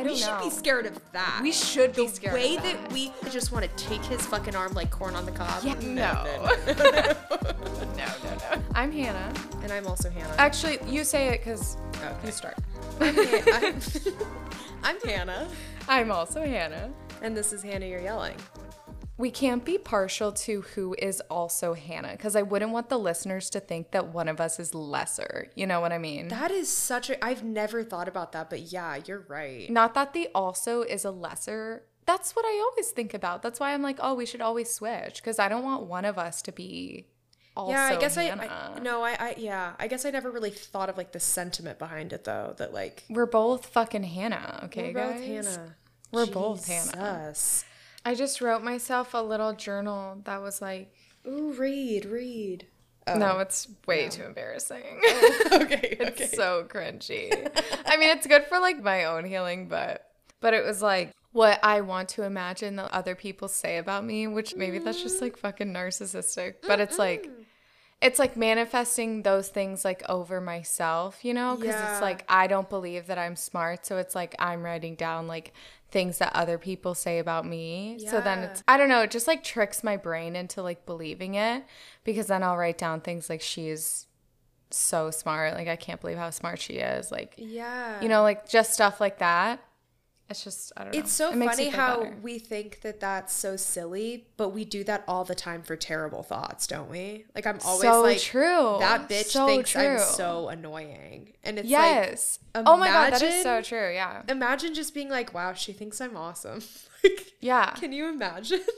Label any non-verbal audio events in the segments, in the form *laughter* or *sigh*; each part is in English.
I we don't should be scared of that. We should be the scared way of that. The way that. we just want to take his fucking arm like corn on the cob. Yeah, no. no, *laughs* no, no. No, no, no. I'm Hannah. and I'm also Hannah. Actually, you say it because Okay. you start. *laughs* I'm, I'm, *laughs* I'm Hannah, I'm also Hannah. and this is Hannah. You're yelling. We can't be partial to who is also Hannah because I wouldn't want the listeners to think that one of us is lesser. You know what I mean? That is such a. I've never thought about that, but yeah, you're right. Not that the also is a lesser. That's what I always think about. That's why I'm like, oh, we should always switch because I don't want one of us to be also yeah, I guess I, I. No, I, I. Yeah, I guess I never really thought of like the sentiment behind it though. That like We're both fucking Hannah, okay, we're both guys? Hannah. We're both Hannah. I just wrote myself a little journal that was like, Ooh, read, read. no, oh. it's way too embarrassing. *laughs* Oh, okay, *laughs* it's so cringy. *laughs* I mean, it's good for like my own healing, but but it was like what I want to imagine that other people say about me, which maybe that's just mm. like fucking narcissistic, but it's like it's like manifesting those things like over myself, you know? Because Yeah. it's like I don't believe that I'm smart, so it's like I'm writing down like things that other people say about me. So then it's I don't know, it just like tricks my brain into like believing it because then I'll write down things like she's so smart, like I can't believe how smart she is, like Yeah. you know, like just stuff like that. It's just I don't know. It's so It funny how better. we think that that's so silly, but we do that all the time for terrible thoughts, don't we? Like I'm always So like true. that bitch So thinks I'm so annoying. And it's yes. like oh my god, that is so true. Yeah. imagine just being like, wow, she thinks I'm awesome. *laughs* like Yeah. can you imagine? *laughs*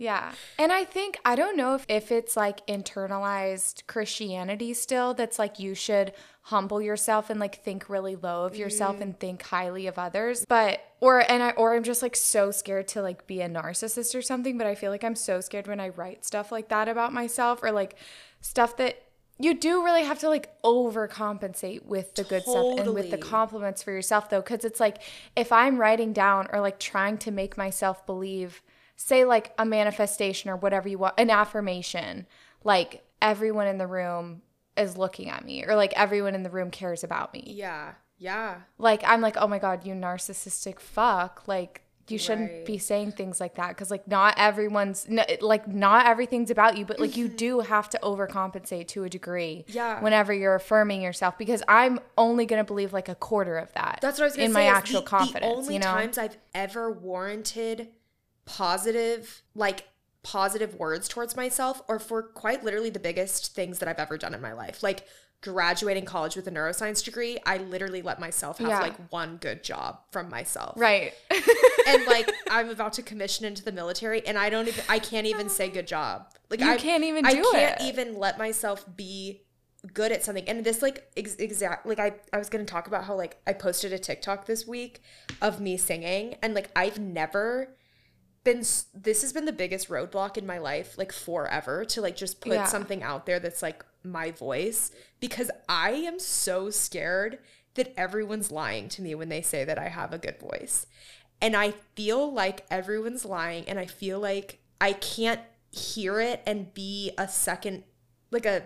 Yeah. And I think, I don't know if, if it's like internalized Christianity still, that's like you should humble yourself and like think really low of yourself Mm. and think highly of others. But, or, and I, or I'm just like so scared to like be a narcissist or something. But I feel like I'm so scared when I write stuff like that about myself or like stuff that you do really have to like overcompensate with the good stuff and with the compliments for yourself though. Cause it's like if I'm writing down or like trying to make myself believe, say like a manifestation or whatever you want, an affirmation, like everyone in the room is looking at me or like everyone in the room cares about me. yeah. Yeah. Like I'm like, oh my God, you narcissistic fuck. Like you shouldn't Right. be saying things like that because like not everyone's n- like not everything's about you but like you mm-hmm. do have to overcompensate to a degree Yeah. whenever you're affirming yourself because i'm only going to believe like a quarter of that That's what I was gonna in say. my actual the, confidence The only you know times I've ever warranted positive, like positive words towards myself, or for quite literally the biggest things that I've ever done in my life, like graduating college with a neuroscience degree. I literally let myself have Yeah. like one good job from myself, right *laughs* and like *laughs* I'm about to commission into the military, and I don't even, I can't even say good job. Like You I can't even I can't it. even let myself be good at something. And this like ex- exact like I I was gonna talk about how like I posted a TikTok this week of me singing, and like I've never been this has been the biggest roadblock in my life like forever to like just put Yeah. something out there that's like my voice because I am so scared that everyone's lying to me when they say that I have a good voice. And I feel like everyone's lying and I feel like I can't hear it and be a second like a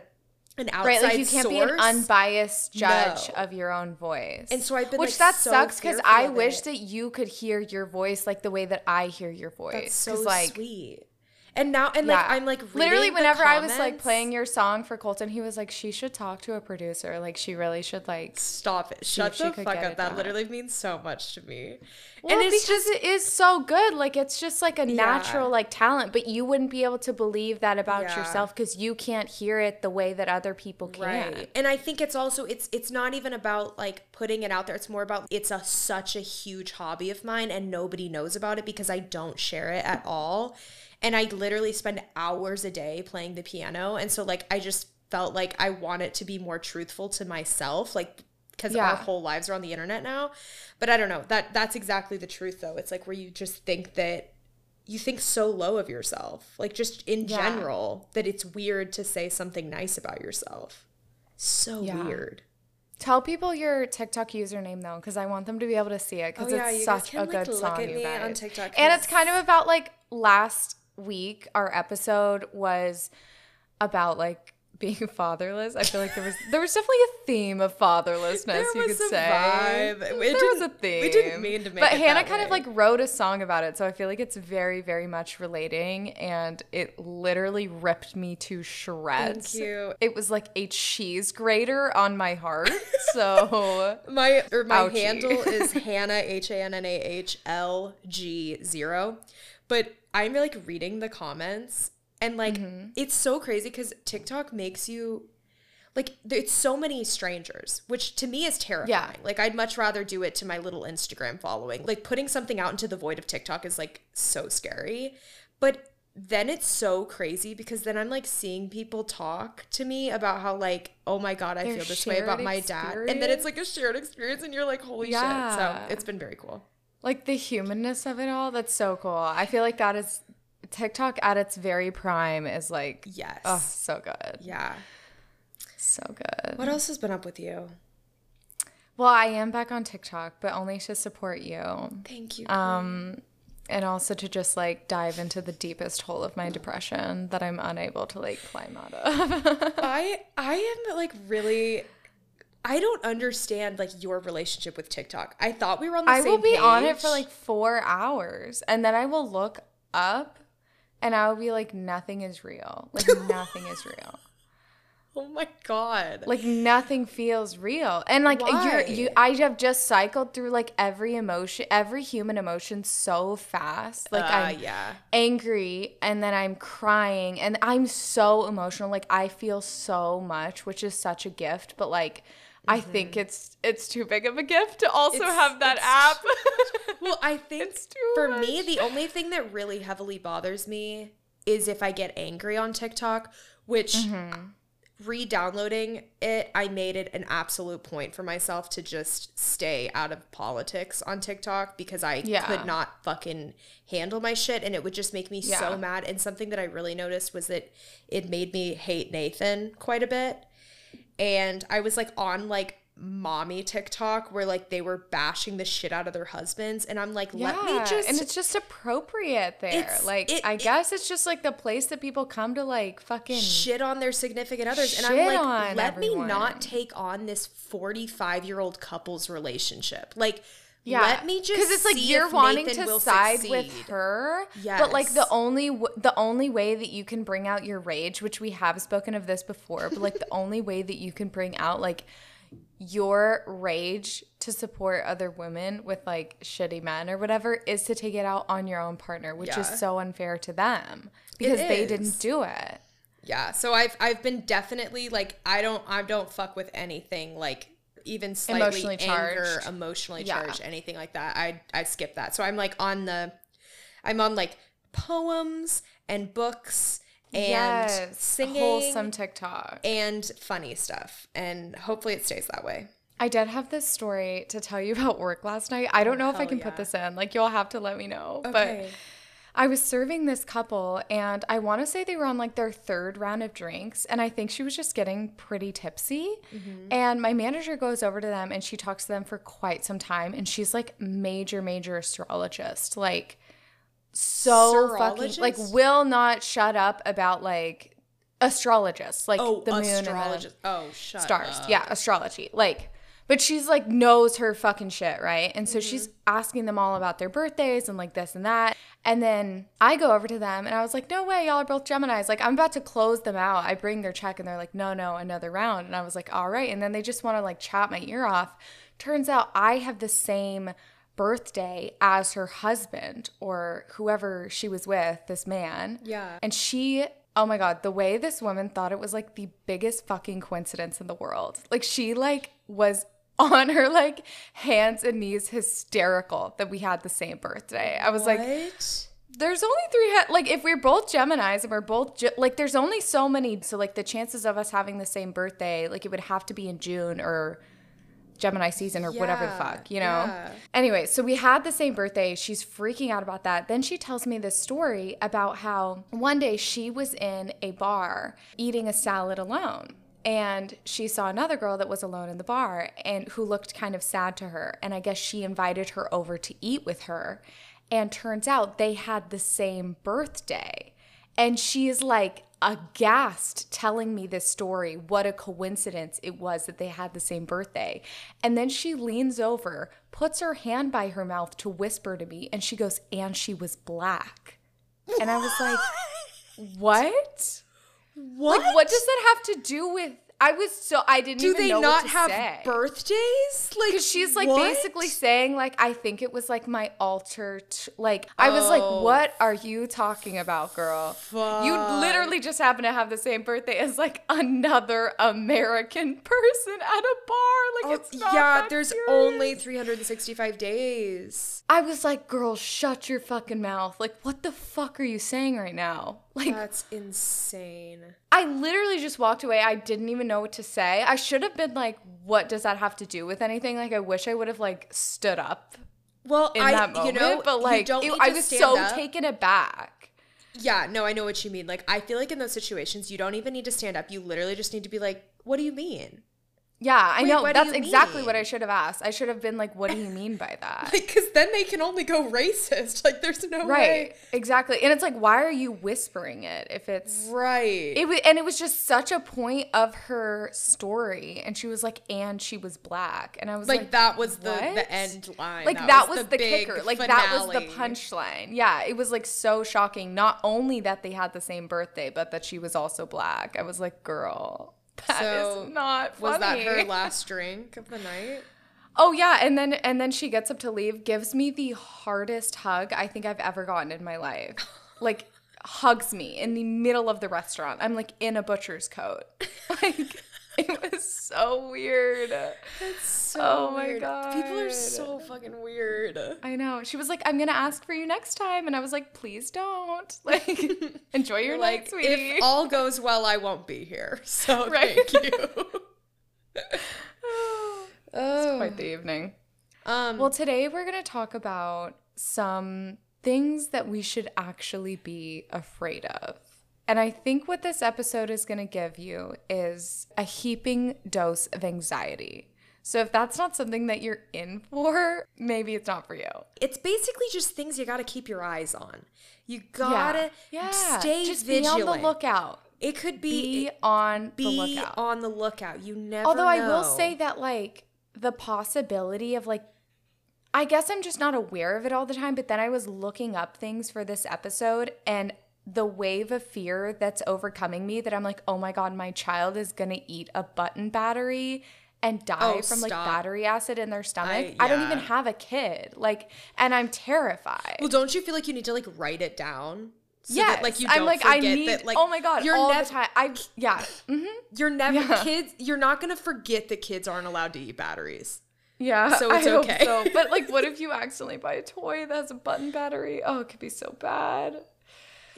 an outside right like you can't be an unbiased judge No. of your own voice And so I've been, which like, that so sucks because i wish it. that you could hear your voice like the way that i hear your voice That's so like sweet. And now and like I'm like literally whenever I was like playing your song for Colton, he was like, "She should talk to a producer. Like she really should like." Stop it. Shut the fuck up. That literally means so much to me. Well, and it's because just it is so good. Like it's just like a Yeah. natural like talent, but you wouldn't be able to believe that about Yeah. yourself because you can't hear it the way that other people can. right. And I think it's also it's it's not even about like putting it out there. It's more about it's a such a huge hobby of mine and nobody knows about it because I don't share it at all. And I literally spend hours a day playing the piano. And so like I just felt like I want it to be more truthful to myself. Like because Yeah. our whole lives are on the internet now. But I don't know. That that's exactly the truth though. It's like where you just think that you think so low of yourself. Like just in Yeah. general that it's weird to say something nice about yourself. So Yeah. weird. Tell people your TikTok username though, because I want them to be able to see it because Oh, it's such can, a like, good song, you guys. TikTok, and it's kind of about like last week. Our episode was about like being *laughs* fatherless. I feel like there was there was definitely a theme of fatherlessness. There you was could a say vibe. It there was a theme. we didn't mean to make but it Hannah kind of like wrote a song about it, so I feel like it's very very much relating, and it literally ripped me to shreds. Thank you. It was like a cheese grater on my heart. *laughs* So My or my Ouchie. handle is *laughs* Hannah H A N N A H L G zero, but I'm like reading the comments and like Mm-hmm. it's so crazy because TikTok makes you like it's so many strangers, which to me is terrifying. Yeah. Like I'd much rather do it to my little Instagram following. Like putting something out into the void of TikTok is like so scary, but then it's so crazy because then I'm like seeing people talk to me about how like oh my god I Their feel this way about my dad and then it's like a shared experience and you're like holy shit so it's been very cool like the humanness of it all, that's so cool. I feel like that is TikTok at its very prime is like yes oh so good. yeah So good. what else has been up with you Well, I am back on TikTok, but only to support you. thank you Um, and also to just like dive into the deepest hole of my depression that I'm unable to like climb out of. *laughs* I I am like really I don't understand like your relationship with TikTok. I thought we were on the same. I same will be on it for like four hours and then I will look up and I will be like, nothing is real. Like, *laughs* nothing is real. Oh my god. Like nothing feels real. And like you're you I have just cycled through like every emotion every human emotion so fast. Like Uh, I'm yeah. angry and then I'm crying and I'm so emotional. Like I feel so much, which is such a gift, but like I think it's it's too big of a gift to also. It's- have that app. Well, I *laughs* think for me, the only thing that really heavily bothers me is if I get angry on TikTok, which Mm-hmm. re-downloading it, I made it an absolute point for myself to just stay out of politics on TikTok because I Yeah. could not fucking handle my shit and it would just make me Yeah. so mad. And something that I really noticed was that it made me hate Nathan quite a bit. And I was like on like mommy TikTok where like they were bashing the shit out of their husbands and I'm like let me just and it's just appropriate there. Like it- I it- guess it's just like the place that people come to like fucking shit on their significant others and I'm like let me not take on this 45 year old couple's relationship like Yeah, let me just because it's like you're wanting Nathan to side succeed. with her, but like the only w- the only way that you can bring out your rage, which we have spoken of this before, but like the *laughs* only way that you can bring out like your rage to support other women with like shitty men or whatever is to take it out on your own partner, which is so unfair to them because they didn't do it. Yeah, so I've I've been definitely like I don't I don't fuck with anything like even slightly Emotionally anger, charged. emotionally Yeah. charged, anything like that. I I skip that. So I'm like on the I'm on like poems and books and yes, singing wholesome TikTok. and funny stuff. And hopefully it stays that way. I did have this story to tell you about work last night. I don't oh, know if I can yeah. put this in. Like you'll have to let me know. Okay. But I was serving this couple and I want to say they were on like their third round of drinks and I think she was just getting pretty tipsy. Mm-hmm. And my manager goes over to them and she talks to them for quite some time and she's like major major astrologist. Like so fucking like will not shut up about like astrologists like Oh, the moon and the. Oh, shut stars. up. Yeah, astrology. Like, but she's like knows her fucking shit, right? And so she's mm-hmm. asking them all about their birthdays and like this and that. And then I go over to them and I was like, no way, y'all are both Geminis. Like, I'm about to close them out. I bring their check and they're like, no, no, another round. And I was like, all right. And then they just want to like chat my ear off. Turns out I have the same birthday as her husband or whoever she was with, this man. Yeah. And she, oh my God, the way this woman thought it was like the biggest fucking coincidence in the world. Like she like was on her like hands and knees hysterical that we had the same birthday. I was like, there's only three like if we're both Geminis and we're both Ge- like there's only so many so like the chances of us having the same birthday like it would have to be in June or Gemini season or whatever the fuck, you know? yeah. Anyway, so we had the same birthday. She's freaking out about that. Then she tells me this story about how one day she was in a bar eating a salad alone. And she saw another girl that was alone in the bar and who looked kind of sad to her. And I guess she invited her over to eat with her. And turns out they had the same birthday. And she is like aghast telling me this story. What a coincidence it was that they had the same birthday. And then she leans over, puts her hand by her mouth to whisper to me, and she goes, And she was black. And I was like, *laughs* What? What? Like, what does that have to do with? I was so I didn't Do even they know not what to have say. birthdays? Like Because she's like what? basically saying like I think it was like my alter t- like I was like Oh. what are you talking about girl you literally just happen to have the same birthday as like another American *laughs* person at a bar like Oh, it's not yeah, there's serious. only 365 days. I was like girl shut your fucking mouth like what the fuck are you saying right now like That's insane. I literally just walked away I didn't even know what to say I should have been like what does that have to do with anything like I wish I would have like stood up Well, in I, that moment you know, but like don't it- I was so up. taken aback Yeah, no, I know what you mean. Like, I feel like in those situations, you don't even need to stand up. You literally just need to be like, "What do you mean?" Yeah, I Wait, know. That's exactly mean? what I should have asked. I should have been like, "What do you mean by *laughs* that?" Because then they can only go racist. Like, there's no right. way. Exactly. And it's like, why are you whispering it if it's Right. it was, and it was just such a point of her story. And she was like, and she was black, and I was like, like, that was the the end line. like that, was, the, big kicker. Like that was the punchline. Yeah, it was like so shocking. Not only that they had the same birthday, but that she was also black. I was like, girl, *laughs* that is So, not funny. Was that her last drink of the night? Oh yeah, and then and then she gets up to leave, gives me the hardest hug I think I've ever gotten in my life. *laughs* Like hugs me in the middle of the restaurant. I'm like in a butcher's coat. *laughs* Like *laughs* it was so weird. So Oh my weird. People are so fucking weird. I know. She was like, "I'm gonna ask for you next time," and I was like, "Please don't. *laughs* Like, *laughs* enjoy your night, Like, sweetie." if all goes well, I won't be here. So Right. thank you. oh. Quite the evening. Um, Well, today we're going to talk about some things that we should actually be afraid of. And I think what this episode is going to give you is a heaping dose of anxiety. So if that's not something that you're in for, maybe it's not for you. it's basically just things you got to keep your eyes on. You gotta yeah. stay Just vigilant. be on the lookout. It could be Be on the be lookout. on the lookout. You never. Although I will say that like the possibility of like I guess I'm just not aware of it all the time, but then I was looking up things for this episode and the wave of fear that's overcoming me that I'm like, "Oh my god, my child is going to eat a button battery." And die Oh, from like stop. battery acid in their stomach. I- I, don't even have a kid. Like, and I'm terrified. Well, don't you feel like you need to like write it down? So that, like you don't I'm like, forget I need. that. Like, oh my god, you're all never the time. I yeah. Mm-hmm. you're never Yeah. kids. You're not gonna forget that kids aren't allowed to eat batteries. Yeah, So it's I okay. so. But like, *laughs* what if you accidentally buy a toy that has a button battery? Oh, it could be so bad.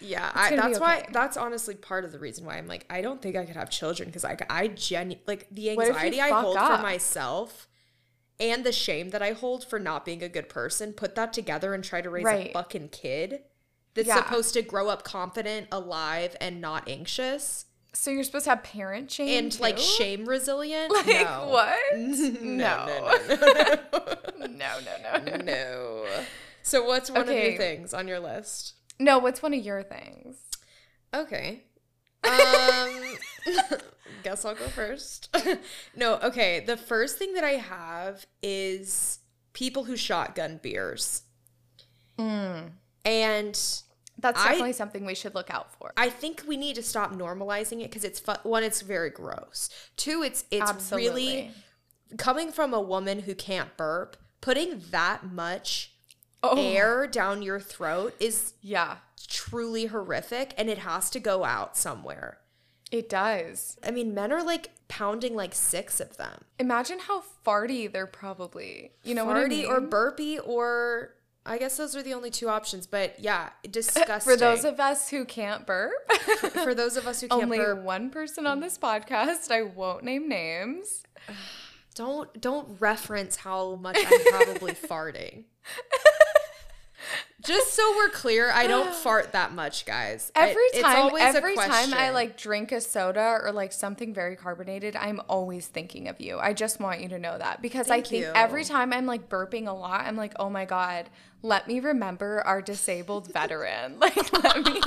Yeah, I, that's why. okay. That's honestly part of the reason why I'm like, I don't think I could have children because I, I genu like the What if you anxiety I hold up? for myself and the shame that I hold for not being a good person. Put that together and try to raise a fucking kid that's Yeah. supposed to grow up confident, alive, and not anxious So you're supposed to have parent shame and like shame resilient. Like no. *laughs* what? *laughs* No, no, no, no, *laughs* no, no, no, no. no. So what's one of your things on your list? No, what's one of your things? Okay. Um *laughs* guess I'll go first. *laughs* no, okay. The first thing that I have is people who shotgun beers. And That's I- definitely something we should look out for. I think we need to stop normalizing it because it's fu- one, it's very gross. Two, it's it's Absolutely. really coming from a woman who can't burp. Putting that much Oh, air down your throat is yeah, truly horrific, and it has to go out somewhere. it does. I mean, men are like pounding like six of them. Imagine how farty they're probably. You know what I Farty mean? or burpy or I guess those are the only two options. But yeah, *laughs* disgusting. For those of us who can't burp, for those of us who can't only burp, one person on this podcast. I won't name names. *sighs* don't don't reference how much I'm probably farting. *laughs* Just so we're clear, I don't *sighs* fart that much, guys. Every it's time, a every time I like drink a soda or like something very carbonated, I'm always thinking of you. I just want you to know that because Thank I think you. every time I'm like burping a lot, I'm like, oh my god, let me remember our disabled veteran. *laughs* Like, let me.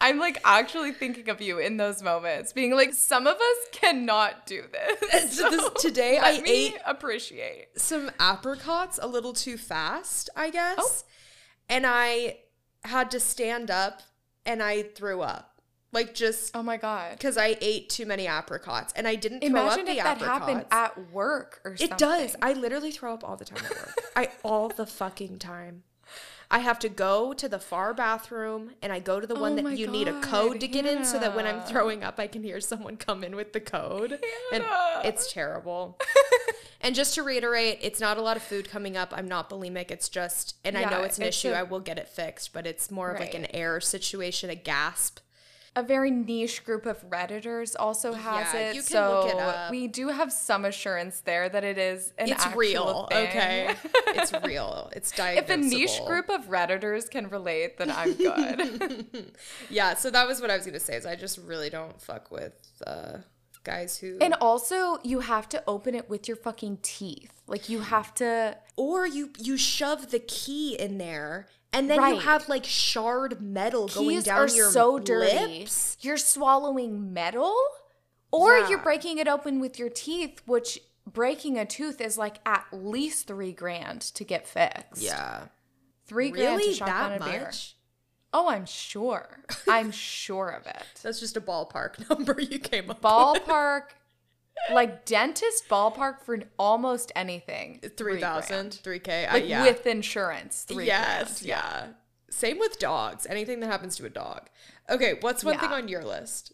I'm like actually thinking of you in those moments, being like, some of us cannot do this. *laughs* So this- today I ate appreciate. some apricots a little too fast, I guess. Oh. And I had to stand up and I threw up. Like just Oh my god. because I ate too many apricots and I didn't throw Imagine up if that apricots. happened at work or something. It does. I literally throw up all the time at work. *laughs* I all the fucking time. I have to go to the far bathroom and I go to the one Oh that you need a code to get in so that when I'm throwing up I can hear someone come in with the code. And it's terrible. *laughs* and just to reiterate, it's not a lot of food coming up. I'm not bulimic. It's just and I know it's an it's issue. a- I will get it fixed, but it's more of like an air situation, a gasp. A very niche group of redditors also has Yeah, it. you can so look it up. we do have some assurance there that it is an It's actual real, thing. okay? it's *laughs* real. It's diagnosable. if a niche group of redditors can relate, then I'm good. *laughs* Yeah, so that was what I was gonna say. Is I just really don't fuck with uh, guys who and also, you have to open it with your fucking teeth. Like you have to. or you you shove the key in there and then you have like shard metal going Keys down are your so dirty. lips. You're swallowing metal, or Yeah. you're breaking it open with your teeth, which breaking a tooth is like at least three grand to get fixed. Yeah, three grand to really shotgun that a beer. much? Oh, I'm sure. I'm sure of it. *laughs* That's just a ballpark *laughs* number you came up. Ballpark, like dentist ballpark for almost anything. with. Three thousand, three k. Like yeah. with insurance. Yes, grand. yeah. Same with dogs. Anything that happens to a dog. Okay, what's one thing on your list?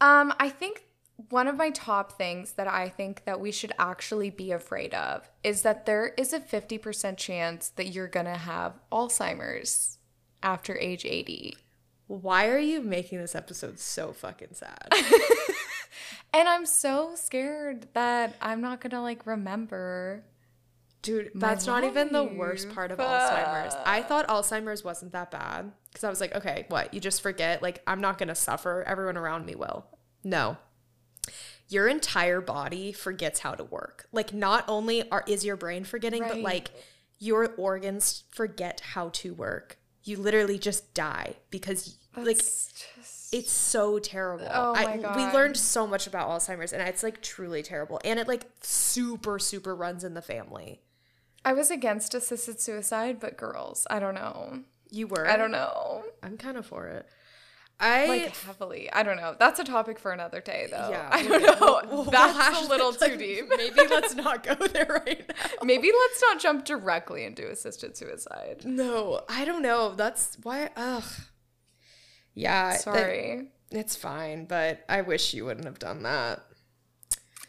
Um, I think one of my top things that I think that we should actually be afraid of is that there is a 50% chance that you're going to have Alzheimer's after age 80. Why are you making this episode so fucking sad? *laughs* And I'm so scared that I'm not to like remember. Dude, that's not even the worst part of Alzheimer's. I thought Alzheimer's wasn't that bad because I was like, okay, what? You just forget? Like, I'm not to suffer. Everyone around me will. No. Your entire body forgets how to work. Like, not only are is your brain forgetting, but like your organs forget how to work. You literally just die because, like, It's so terrible. Oh I, my We learned so much about Alzheimer's, and it's like truly terrible. And it like super, super runs in the family. I was against assisted suicide, but girls, I don't know. You were. I don't know. I'm kind of for it. I Like heavily. I don't know. That's a topic for another day, though. yeah. *laughs* I don't know. we'll- we'll- we'll That's a little too like, deep. *laughs* Maybe let's not go there right now. Maybe let's not jump directly into assisted suicide. No, I don't know. That's why. Ugh. Yeah. that- Sorry. it's fine, but I wish you wouldn't have done that.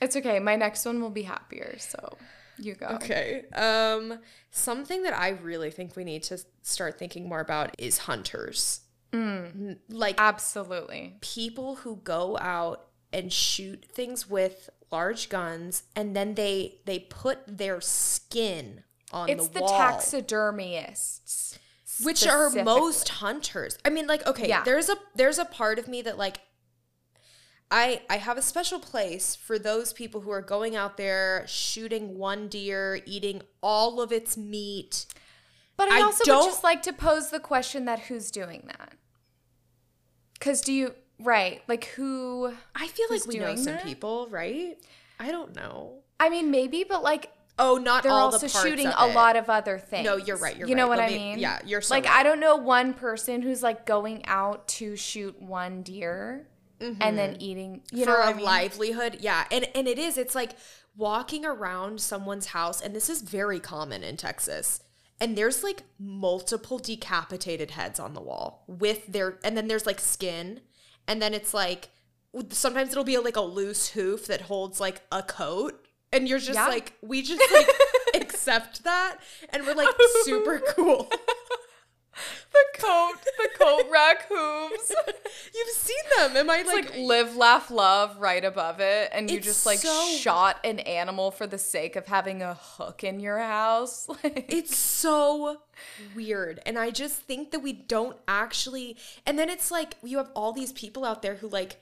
It's okay. My next one will be happier. So you go. Okay. Um, something that I really think we need to start thinking more about is hunters. N- Like Absolutely. people who go out and shoot things with large guns and then they they put their skin on. It's the the, taxidermists. Which are most hunters i mean like okay Yeah. there's a there's a part of me that like i i have a special place for those people who are going out there shooting one deer eating all of its meat But I, I also don't- would just like to pose the question that who's doing that? Because do you right like who? i feel like we know some that? people right i don't know I mean, maybe, but like oh not they're all also the parts shooting a lot of other things. No, you're right, you're you know what Let I me- mean? yeah, you're so like right. I don't know one person who's like going out to shoot one deer and then eating. You know Mm-hmm. for what a I mean? livelihood yeah and and it is it's like walking around someone's house and this is very common in texas and there's like multiple decapitated heads on the wall with their and then there's like skin and then it's like sometimes it'll be like a loose hoof that holds like a coat and you're just Yeah. like we just like *laughs* accept that and we're like *laughs* super cool The coat, the coat rack hooves. *laughs* You've seen them. Am I It's like, like live, laugh, love right above it, and you just like so- shot an animal for the sake of having a hook in your house. Like, It's so weird. And I just think that we don't actually. And then it's like you have all these people out there who, like,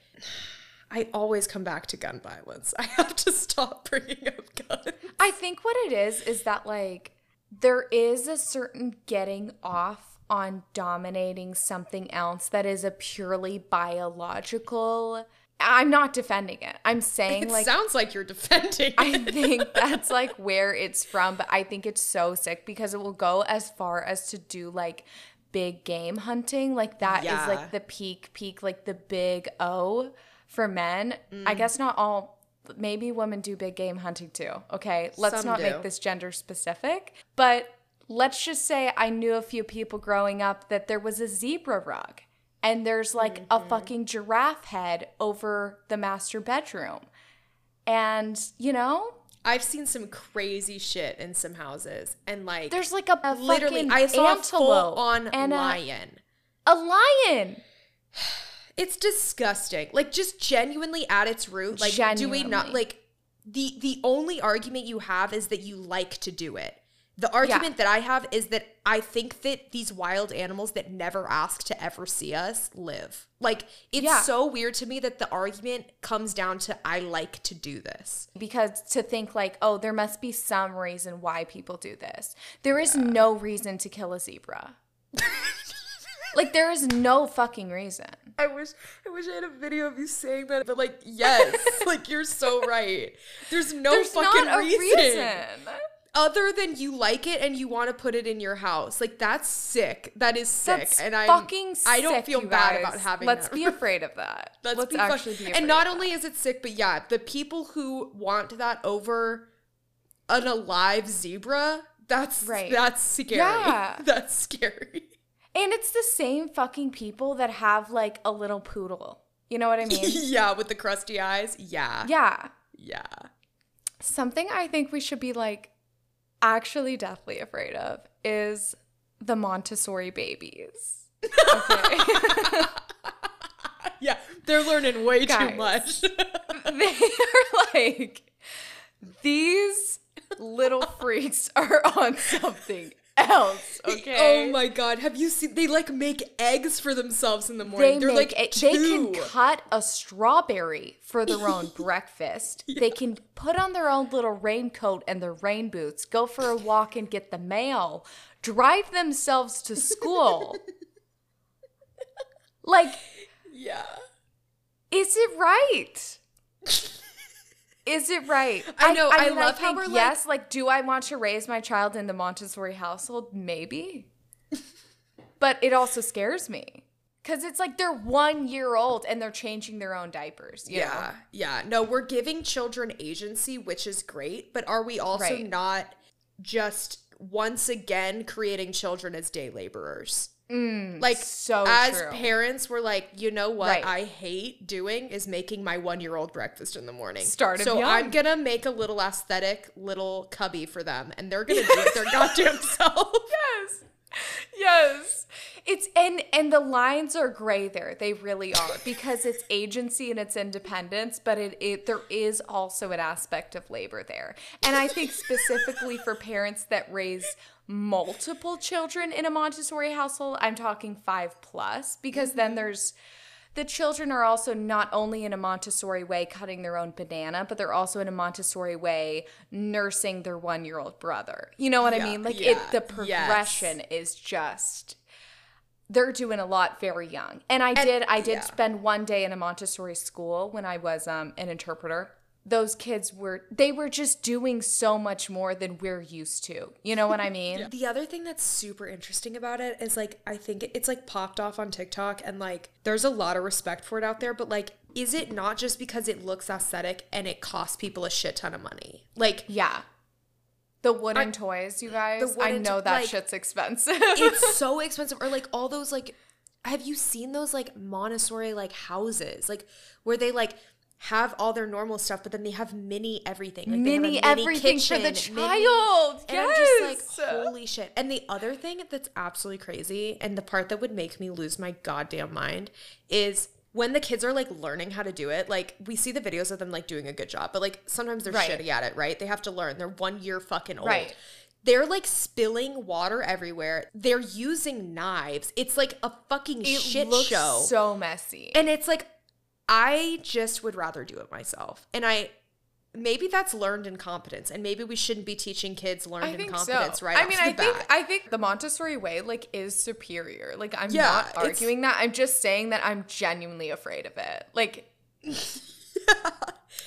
I always come back to gun violence. *laughs* I have to stop bringing up guns. I think what it is is that like there is a certain getting off on dominating something else that is a purely biological. I'm not defending it. I'm saying It like sounds like you're defending. I think *laughs* that's like where it's from, but I think it's so sick because it will go as far as to do like big game hunting. Like that is Yeah. like the peak, peak, like the big O for men. Mm. I guess not all. Maybe women do big game hunting too. Okay, let's Some not do. make this gender specific, but let's just say I knew a few people growing up that there was a zebra rug and there's like Mm-hmm. a fucking giraffe head over the master bedroom. And, you know, I've seen some crazy shit in some houses, and like there's like a, a literally, I saw a full on and a- lion. A, lion. It's disgusting. Like just genuinely at its root, like do we not like the the only argument you have is that you like to do it. The argument that I have is that I think that these wild animals that never ask to ever see us live. Like it's Yeah. so weird to me that the argument comes down to I like to do this. Because to think like, oh, there must be some reason why people do this. There is no reason to kill a zebra. *laughs* like there is no fucking reason. I wish I wish I had a video of you saying that, but like yes, *laughs* like you're so right. There's no There's fucking reason. reason. other than you like it and you want to put it in your house. Like that's sick. That is sick. That's and I fucking I don't sick, feel bad guys. about having Let's that. be afraid of that. *laughs* Let's, Let's be actually fuck- be afraid. And not only is it sick, but yeah, the people who want that over an alive zebra, that's Right. that's scary. Yeah. *laughs* That's scary. And it's the same fucking people that have like a little poodle. You know what I mean? *laughs* yeah, with the crusty eyes. Yeah. yeah. Yeah. Something I think we should be like actually deathly afraid of is the Montessori babies. Okay. *laughs* Yeah. They're learning way too much. *laughs* they are like these little freaks are on something else, *laughs* oh okay? Oh my god, have you seen they like make eggs for themselves in the morning? They They're make like they can cut a strawberry for their *laughs* own breakfast. They can put on their own little raincoat and their rain boots, go for a walk and get the mail, drive themselves to school. *laughs* like, Yeah. is it right? Is it right? I know, I mean, love how think, we're like- yes. Like, do I want to raise my child in the Montessori household? Maybe, *laughs* but it also scares me because it's like they're one year old and they're changing their own diapers. you know? Yeah. Yeah. No, we're giving children agency, which is great, but are we also Right. not just once again creating children as day laborers? Like Mm, so as true. parents, we're like, you know what Right. I hate doing is making my one year old breakfast in the morning. Start so young. I'm gonna make a little aesthetic little cubby for them, and they're gonna do it their goddamn *laughs* self. yes yes it's and and the lines are gray there they really are because it's agency and it's independence but it, it there is also an aspect of labor there and i think specifically for parents that raise multiple children in a montessori household i'm talking five plus because then there's the children are also not only in a Montessori way cutting their own banana, but they're also in a Montessori way nursing their one year old brother. You know what I mean? Like yeah, it the yes. progression is just they're doing a lot very young. And I did I did yeah. spend one day in a Montessori school when I was um an interpreter. Those kids were they were just doing so much more than we're used to. You know what I mean? *laughs* The other thing that's super interesting about it is like I think it's like popped off on TikTok and like there's a lot of respect for it out there, but like is it not just because it looks aesthetic and it costs people a shit ton of money? Like Yeah. The wooden I- toys, you guys. I know that like- shit's expensive. it's *laughs* so expensive or like all those like have you seen those like Montessori like houses like where they like have all their normal stuff, but then they have mini everything. Like they have a Mini everything for the kitchen, mini- child. and I'm just like, Yes. holy shit. And the other thing that's absolutely crazy, and the part that would make me lose my goddamn mind, is when the kids are like learning how to do it. Like we see the videos of them like doing a good job, but like sometimes they're Right. shitty at it, right? They have to learn. They're one year fucking old. Right. They're like spilling water everywhere. They're using knives. It's like a fucking It shit looks show. so messy. And it's like, I just would rather do it myself. And I, maybe that's learned incompetence. And maybe we shouldn't be teaching kids learned I think incompetence so. right I mean, I think bat. I think the Montessori way like is superior. Like I'm Yeah, not arguing that. I'm just saying that I'm genuinely afraid of it. Like *laughs*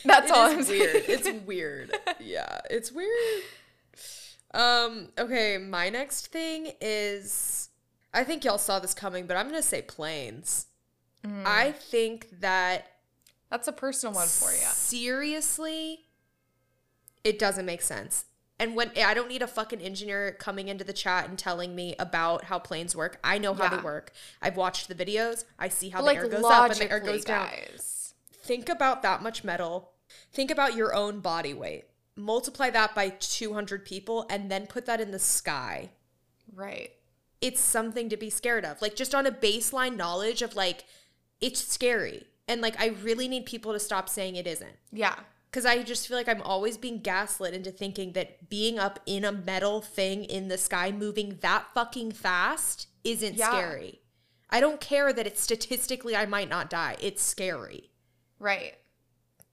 that's all I'm It's saying. weird. It's weird. Yeah, it's weird. Um, okay, my next thing is I think y'all saw this coming, but I'm gonna say planes. Mm. I think that That's a personal one for you. Seriously, it doesn't make sense. And when I don't need a fucking engineer coming into the chat and telling me about how planes work. I know how Yeah. they work. I've watched the videos. I see how like the air goes up and the air goes down. guys. Think about that much metal. Think about your own body weight. Multiply that by 200 people and then put that in the sky. Right. It's something to be scared of. Like just on a baseline knowledge of like it's scary. And like I really need people to stop saying it isn't. Yeah. Because I just feel like I'm always being gaslit into thinking that being up in a metal thing in the sky moving that fucking fast isn't Yeah. scary. I don't care that it's statistically I might not die. It's scary. Right.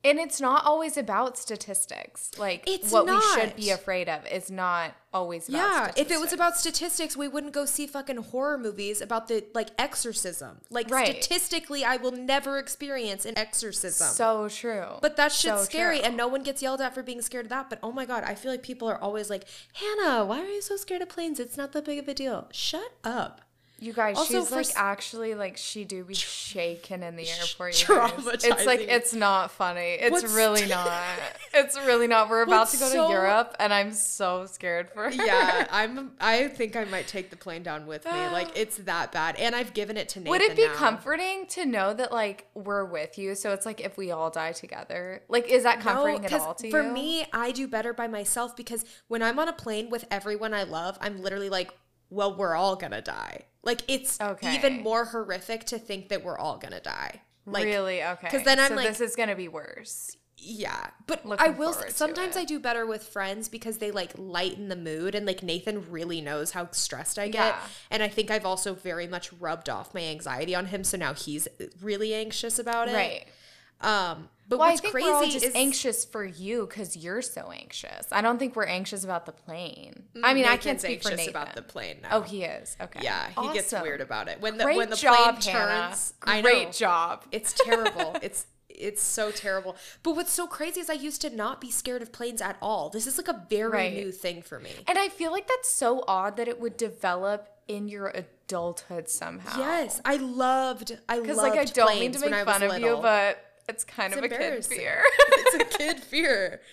And it's not always about statistics. Like It's what we should be afraid of is not always about yeah, if it was about statistics, we wouldn't go see fucking horror movies about the like exorcism. Like Right. statistically, I will never experience an exorcism. so true. But that shit's So scary, true. and no one gets yelled at for being scared of that. But oh my god, I feel like people are always like, Hannah, why are you so scared of planes? It's not that big of a deal. Shut up. You guys, Also, she's like s- actually like she do be shaking in the airport. It's like it's not funny. It's What's- really not. *laughs* It's really not. We're about to go so- to Europe, and I'm so scared for her. Yeah, I'm. I think I might take the plane down with me. Like *gasps* it's that bad, and I've given it to Nathan. Would it be now. comforting to know that like we're with you? So it's like if we all die together, like is that comforting at all to for you? For me, I do better by myself because when I'm on a plane with everyone I love, I'm literally like, well, we're all gonna die. Like it's Okay. even more horrific to think that we're all gonna die. Like really Okay. Because then I'm so like- this is gonna be worse. Yeah, but Looking I will. Sometimes. I do better with friends because they like lighten the mood, and like Nathan really knows how stressed I get, Yeah. and I think I've also very much rubbed off my anxiety on him, so now he's really anxious about it. Right. Um. But Well, what's crazy we're all just is anxious for you because you're so anxious. I don't think we're anxious about the plane. I mm, mean, I can't Nathan's speak for anxious Nathan. about the plane now. Oh, he is. Okay. yeah, he gets weird about it when the Great when the job, plane turns. Great I know. job. It's terrible. *laughs* it's it's so terrible. But what's so crazy is I used to not be scared of planes at all. This is like a very Right. new thing for me. And I feel like that's so odd that it would develop in your adulthood somehow. Yes, I loved. I loved Because like I don't mean to make fun of you, but it's kind It's of a kid fear. *laughs* it's a kid fear. *laughs*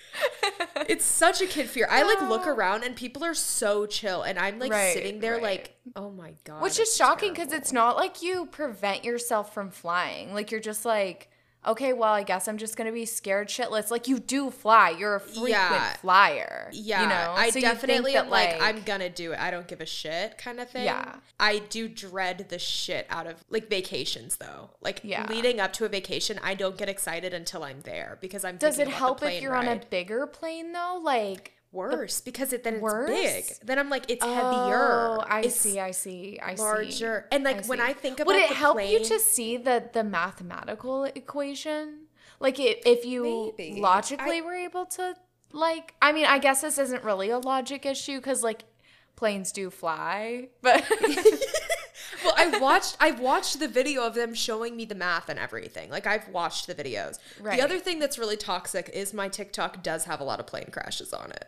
It's such a kid fear. I like look around and people are so chill, and I'm like Right, sitting there right. like, oh my god. Which is shocking because it's not like you prevent yourself from flying. Like you're just like, okay, well, I guess I'm just gonna be scared shitless. Like you do fly. You're a frequent Yeah. flyer. Yeah, you know. I So definitely that, am like, I'm gonna do it. I don't give a shit kind of thing. Yeah. I do dread the shit out of like vacations though. Like Yeah. leading up to a vacation, I don't get excited until I'm there because I'm. Does it thinking about the help if you're on a bigger plane though? Like worse because it then it's Worse? big. Then I'm like it's Oh, heavier. I It's see, I see, I see. larger. And like when. I think about it, would it help you to see the the mathematical equation? Like it, if you Maybe. logically I- were able to like, I mean, I guess this isn't really a logic issue because like planes do fly, but *laughs* well, I *laughs* watched I've watched the video of them showing me the math and everything. Like I've watched the videos. Right. The other thing that's really toxic is my TikTok does have a lot of plane crashes on it.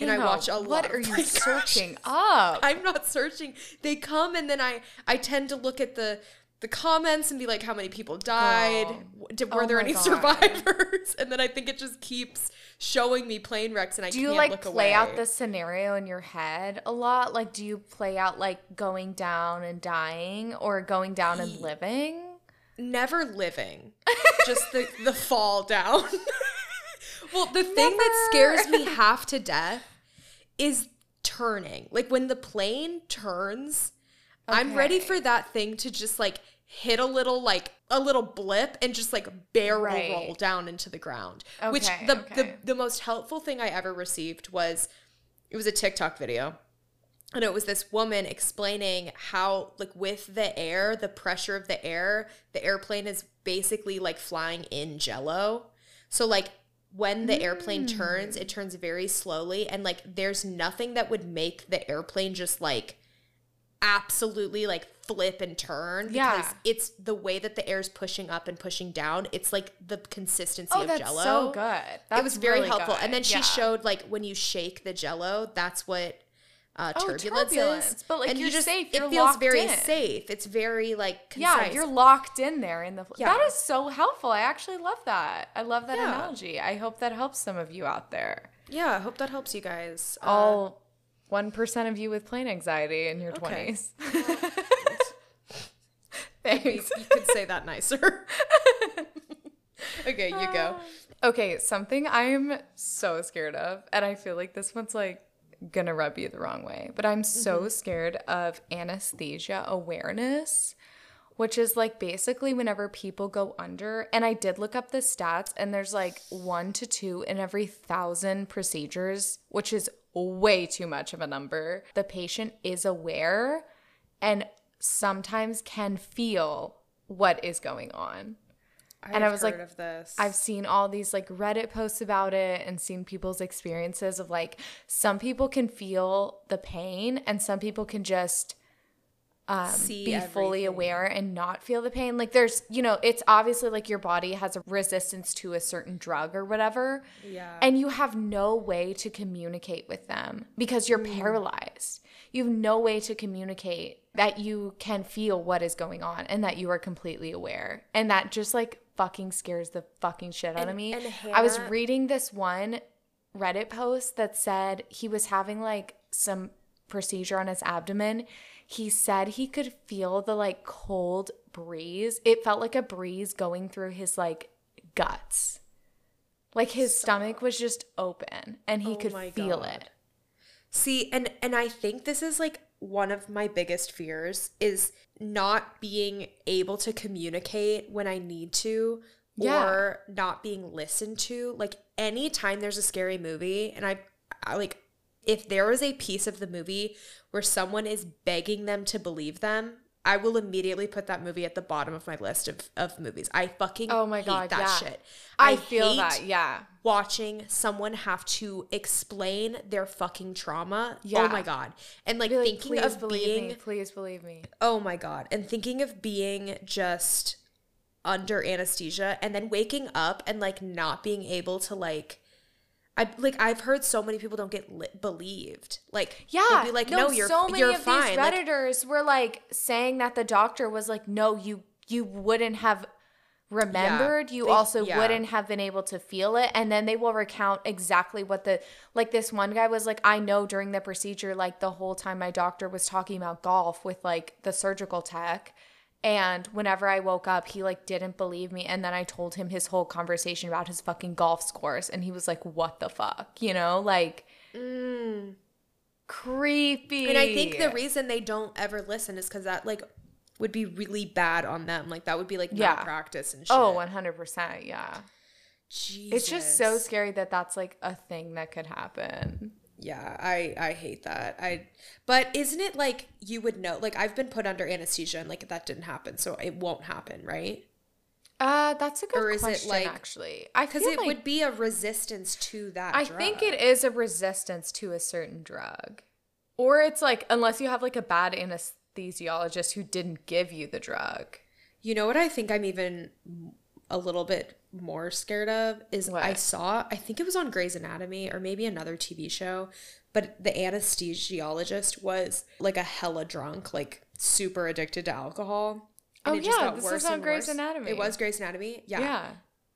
And I watch a What lot What are *laughs* you searching crashes. up? I'm not searching. They come and then I I tend to look at the the comments and be like how many people died oh. Girl. Did, were Oh there any God. survivors *laughs* and then i think it just keeps showing me plane wrecks and i do you can't like look play away. out the scenario in your head a lot? Like, do you play out like going down and dying or going down and living? never living. *laughs* Just the the fall down. Well, the thing that scares me half to death is turning. Like when the plane turns, I'm ready for that thing to just like hit a little like a little blip and just like barrel Right. roll down into the ground. Which the, okay. the the most helpful thing I ever received was it was a TikTok video. And it was this woman explaining how, like, with the air, the pressure of the air, the airplane is basically like flying in jello. So, like, when the airplane turns, Mm. it turns very slowly. And, like, there's nothing that would make the airplane just like absolutely like flip and turn Yeah. because it's the way that the air is pushing up and pushing down. It's like the consistency Oh, of that's jello so good. That's it was very really helpful. good. And then she Yeah. showed like when you shake the jello, that's what uh, Oh, turbulence, turbulence. But, like, and you're you just safe. it You're feels very in. safe. It's very like Yeah, you're locked in there in the. Yeah. That is so helpful. I actually love that. I love that Yeah. analogy. I hope that helps some of you out there. yeah. I hope that helps you guys. Uh, All one of you with plane anxiety in your Okay. twenties. *laughs* *laughs* you, Thanks. you could say that nicer. *laughs* okay, you go. *sighs* Okay, something I'm so scared of, and I feel like this one's like gonna rub you the wrong way, but I'm so Mm-hmm. scared of anesthesia awareness, which is like basically whenever people go under. And I did look up the stats, and there's like one to two in every thousand procedures, which is way too much of a number. The patient is aware and sometimes can feel what is going on. And I was like, of this. I've seen all these like Reddit posts about it and seen people's experiences of like some people can feel the pain and some people can just um, be fully aware and not feel the pain. Like there's, you know, it's obviously like your body has a resistance to a certain drug or whatever. Yeah. And you have no way to communicate with them because you're paralyzed. You have no way to communicate that you can feel what is going on and that you are completely aware. And that just like fucking scares the fucking shit out of me. and I was reading this one Reddit post that said he was having like some procedure on his abdomen. He said he could feel the like cold breeze. It felt like a breeze going through his like guts. Like his stomach was just open and he Oh could feel God. it. See, and and I think this is like one of my biggest fears is not being able to communicate when I need to Yeah. or not being listened to. Like anytime there's a scary movie and I, I like if there is a piece of the movie where someone is begging them to believe them, I will immediately put that movie at the bottom of my list of, of movies. I fucking Oh my hate God, that yeah. shit. I, feel hate that. Yeah. watching someone have to explain their fucking trauma. Yeah. Oh my god. And like like, thinking of being me. Please believe me. oh my god. And thinking of being just under anesthesia and then waking up and like not being able to like I like I've heard so many people don't get li- believed. Like Yeah, be like no, you're so many you're of fine. these Like, redditors were like saying that the doctor was like, no, you you wouldn't have remembered. you they- also yeah. wouldn't have been able to feel it, and then they will recount exactly what the like. This one guy was like, I know during the procedure, like the whole time my doctor was talking about golf with like the surgical tech. And whenever I woke up, he like didn't believe me. And then I told him his whole conversation about his fucking golf scores. And he was like, what the fuck? You know, like creepy. Mm. and I think the reason they don't ever listen is cuz that like would be really bad on them. Like that would be like Yeah. practice and shit. Oh, 100%. Yeah. It's just so scary that that's like a thing that could happen. Yeah, I I hate that. I but isn't it like you would know like I've been put under anesthesia and like that didn't happen, so it won't happen, right? Uh, that's a good Or is it, question, like- actually. I Because it like, would be a resistance to that. I drug. think it is a resistance to a certain drug. Or it's like, unless you have like a bad anesthesiologist who didn't give you the drug. You know what I think I'm even a little bit more scared of is I saw I think it was on Grey's Anatomy or maybe another TV show, but the anesthesiologist was like a hella drunk, like super addicted to alcohol. Oh, it just yeah, got this worse was on and Grey's worse. Anatomy. It was Grey's Anatomy. Yeah. yeah.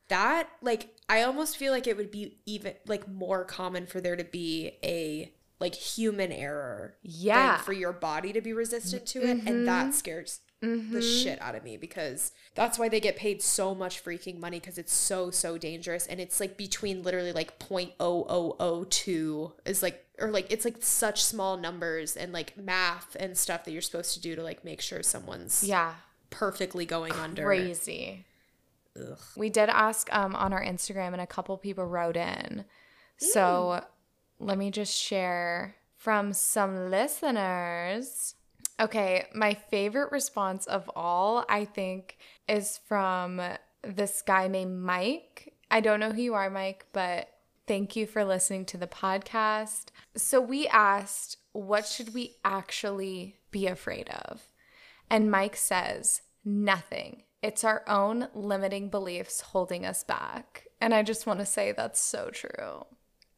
that like i almost feel like it would be even like more common for there to be a like human error Yeah. for your body to be resistant to it and that mm-hmm. scares the shit out of me because that's why they get paid so much freaking money because it's so so dangerous and it's like between literally like 0.0002 is like or like it's like such small numbers and like math and stuff that you're supposed to do to like make sure someone's Yeah. perfectly going under Crazy. We did ask um, on our Instagram, and a couple people wrote in. So let me just share from some listeners. Okay, my favorite response of all, I think, is from this guy named Mike. I don't know who you are, Mike, but thank you for listening to the podcast. So we asked, what should we actually be afraid of? And Mike says, nothing. It's our own limiting beliefs holding us back. And I just want to say that's so true.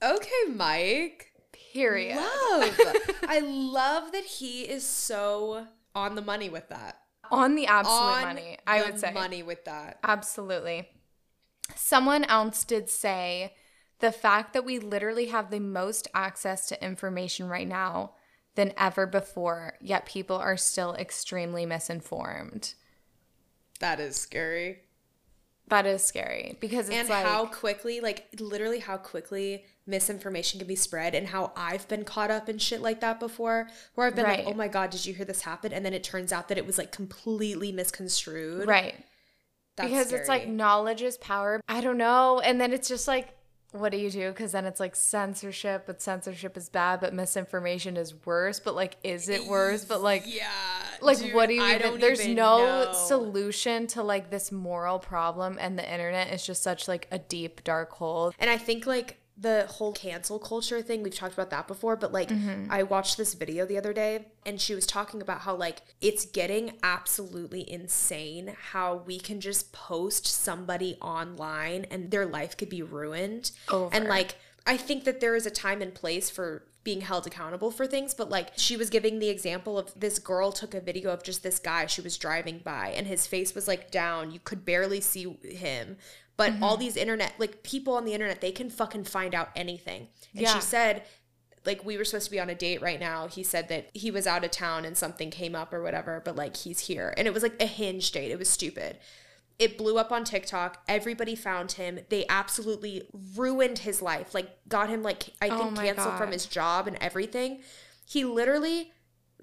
okay mike Period. love *laughs* i love that he is so on the money with that On the absolute on money, I would say. money with that Absolutely. Someone else did say the fact that we literally have the most access to information right now than ever before, yet people are still extremely misinformed. that is scary That is scary because it's and like how quickly like literally how quickly misinformation can be spread and how i've been caught up in shit like that before where i've been Right. like oh my god did you hear this happen and then it turns out that it was like completely misconstrued right. That's because it's like knowledge is power. I don't know. And then it's just like, what do you do? Because then it's like censorship, but censorship is bad, but misinformation is worse. But like, is it worse? But like, yeah like dude, what do you even there's even no know. solution to like this moral problem and the internet is just such like a deep dark hole And I think like the whole cancel culture thing, we've talked about that before, but like Mm-hmm. I watched this video the other day and she was talking about how like it's getting absolutely insane how we can just post somebody online and their life could be ruined. Over. And like I think that there is a time and place for being held accountable for things, but like she was giving the example of this girl took a video of just this guy she was driving by and his face was like down. You could barely see him. But Mm-hmm. all these internet, like people on the internet, they can fucking find out anything. And Yeah. she said, like, we were supposed to be on a date right now. He said that he was out of town and something came up or whatever, but like he's here. And it was like a hinge date. It was stupid. It blew up on TikTok. Everybody found him. They absolutely ruined his life. Like, got him, like, I Oh think, my canceled from his job and everything. He literally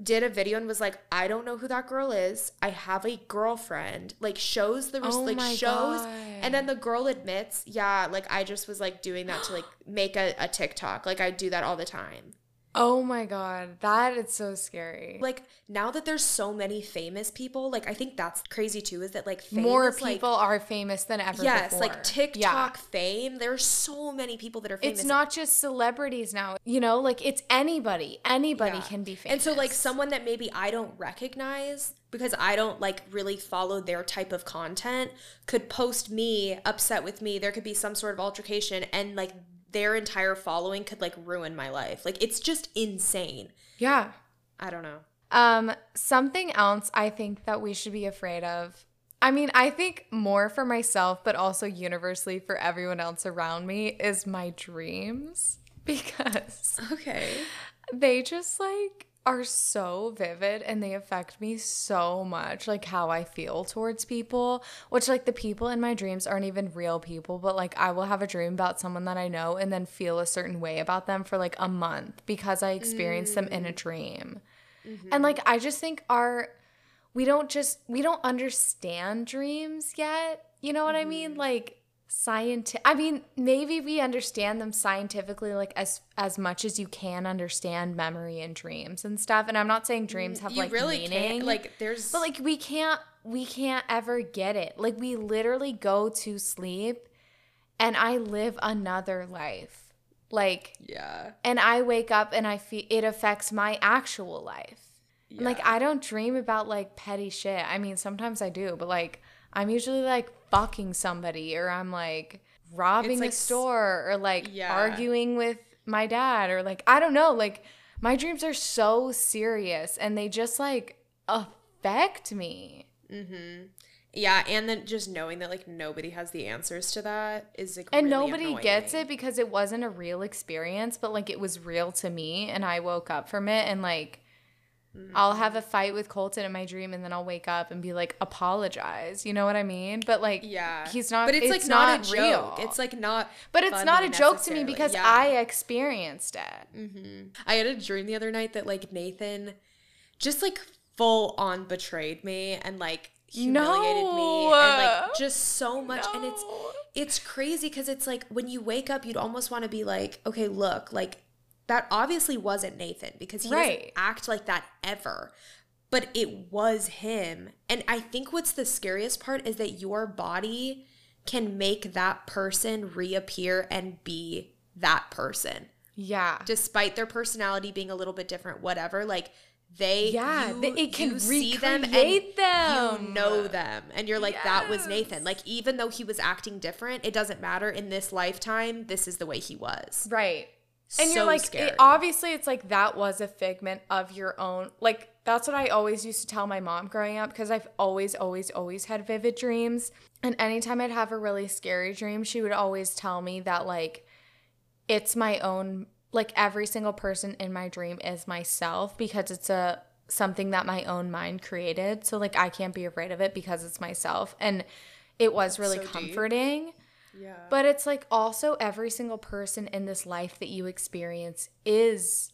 did a video and was like, I don't know who that girl is. I have a girlfriend. Like, shows the, res- Oh like, shows. God. And then the girl admits, yeah, like, I just was like doing that to like make a, a TikTok. Like, I do that all the time. Oh my god that is so scary Like, now that there's so many famous people, like, I think that's crazy too, is that like more is, like- people are famous than ever yes, before. like TikTok Yeah. fame. There's so many people that are famous. it's not just celebrities now you know like it's anybody anybody Yeah. can be famous And so like someone that maybe I don't recognize because I don't like really follow their type of content could post me upset with me. There could be some sort of altercation and like their entire following could like ruin my life. Like it's just insane. yeah I don't know. Um, something else I think that we should be afraid of. I mean, I think more for myself, but also universally for everyone else around me is my dreams *laughs* because Okay. they just like are so vivid and they affect me so much like how I feel towards people which like the people in my dreams aren't even real people but like I will have a dream about someone that I know and then feel a certain way about them for like a month because I experienced them in a mm. dream. Mm-hmm. And like I just think our we don't just we don't understand dreams yet. You know what I mean? Mm-hmm. Like scientific I mean, maybe we understand them scientifically like as as much as you can understand memory and dreams and stuff. And I'm not saying dreams have Mm, you like really meaning. can't like there's but like we can't we can't ever get it. Like we literally go to sleep and I live another life. Like yeah. and I wake up and I feel it affects my actual life. And, Like I don't dream about like petty shit. I mean, sometimes I do, but like I'm usually like fucking somebody or I'm like robbing It's, a store or like Yeah. arguing with my dad or like I don't know, like my dreams are so serious and they just like affect me. Mhm. Yeah, and then just knowing that like nobody has the answers to that is like and really nobody annoying. gets it because it wasn't a real experience but like it was real to me and i woke up from it and like Mm-hmm. i'll have a fight with colton in my dream and then i'll wake up and be like apologize. You know what i mean? But like Yeah, he's not But it's, like not, a real joke. It's like not. but it's not a joke to me because Yeah. i experienced it. I had a dream the other night that like Nathan just like full on betrayed me and like humiliated me and like just so much. And it's it's crazy because it's like when you wake up you'd almost want to be like okay look like that obviously wasn't Nathan because he doesn't act like that ever but it was him. And I think what's the scariest part is that your body can make that person reappear and be that person. Yeah. Despite their personality being a little bit different, whatever, like they Yeah, you, it can you see them and them. you know them. And you're like that was Nathan. Like even though he was acting different, it doesn't matter. In this lifetime, this is the way he was. right and you're like scary. it, obviously it's like that was a figment of your own like that's what i always used to tell my mom growing up because i've always always always had vivid dreams and anytime i'd have a really scary dream she would always tell me that like it's my own like every single person in my dream is myself because it's a something that my own mind created so like i can't be afraid of it because it's myself and it was really so deep. Yeah. but it's like also every single person in this life that you experience is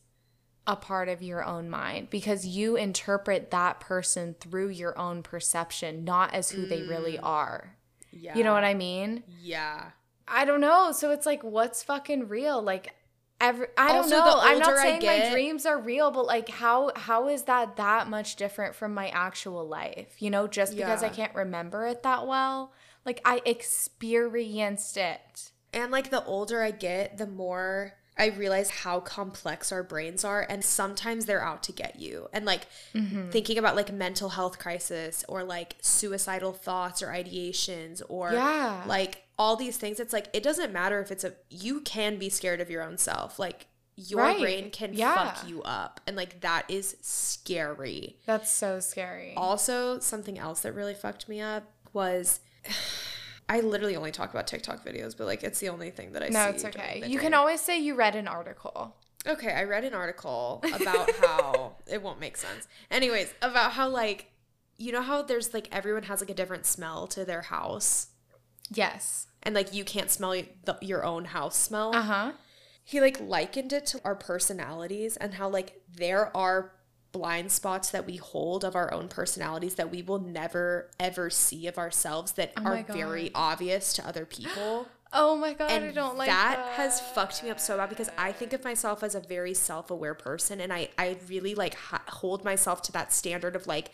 a part of your own mind because you interpret that person through your own perception, not as who they Mm. really are. yeah. You know what I mean? Yeah. I don't know. So it's like, what's fucking real? Like, every I don't know. I'm not saying my dreams are real, but like, how how is that that much different from my actual life? You know, just because I can't remember it that well, like I experienced it. And like the older I get, the more I realize how complex our brains are and sometimes they're out to get you. And like Mm-hmm. thinking about like mental health crisis or like suicidal thoughts or ideations or Yeah. like all these things it's like it doesn't matter if it's a you can be scared of your own self. Like your Right. brain can Yeah. fuck you up and like that is scary. That's so scary. Also, something else that really fucked me up was *sighs* I literally only talk about TikTok videos, but like it's the only thing that I see. no, it's okay. You day. can always say you read an article. Okay, I read an article *laughs* about how it won't make sense. Anyways, about how like you know how there's like everyone has like a different smell to their house Yes. and like you can't smell the, your own house smell. Uh huh. He like likened it to our personalities and how like there are blind spots that we hold of our own personalities that we will never ever see of ourselves that Oh are very obvious to other people. *gasps* Oh my god, I and don't like that, that. has fucked me up so bad because I think of myself as a very self-aware person and I I really like hold myself to that standard of like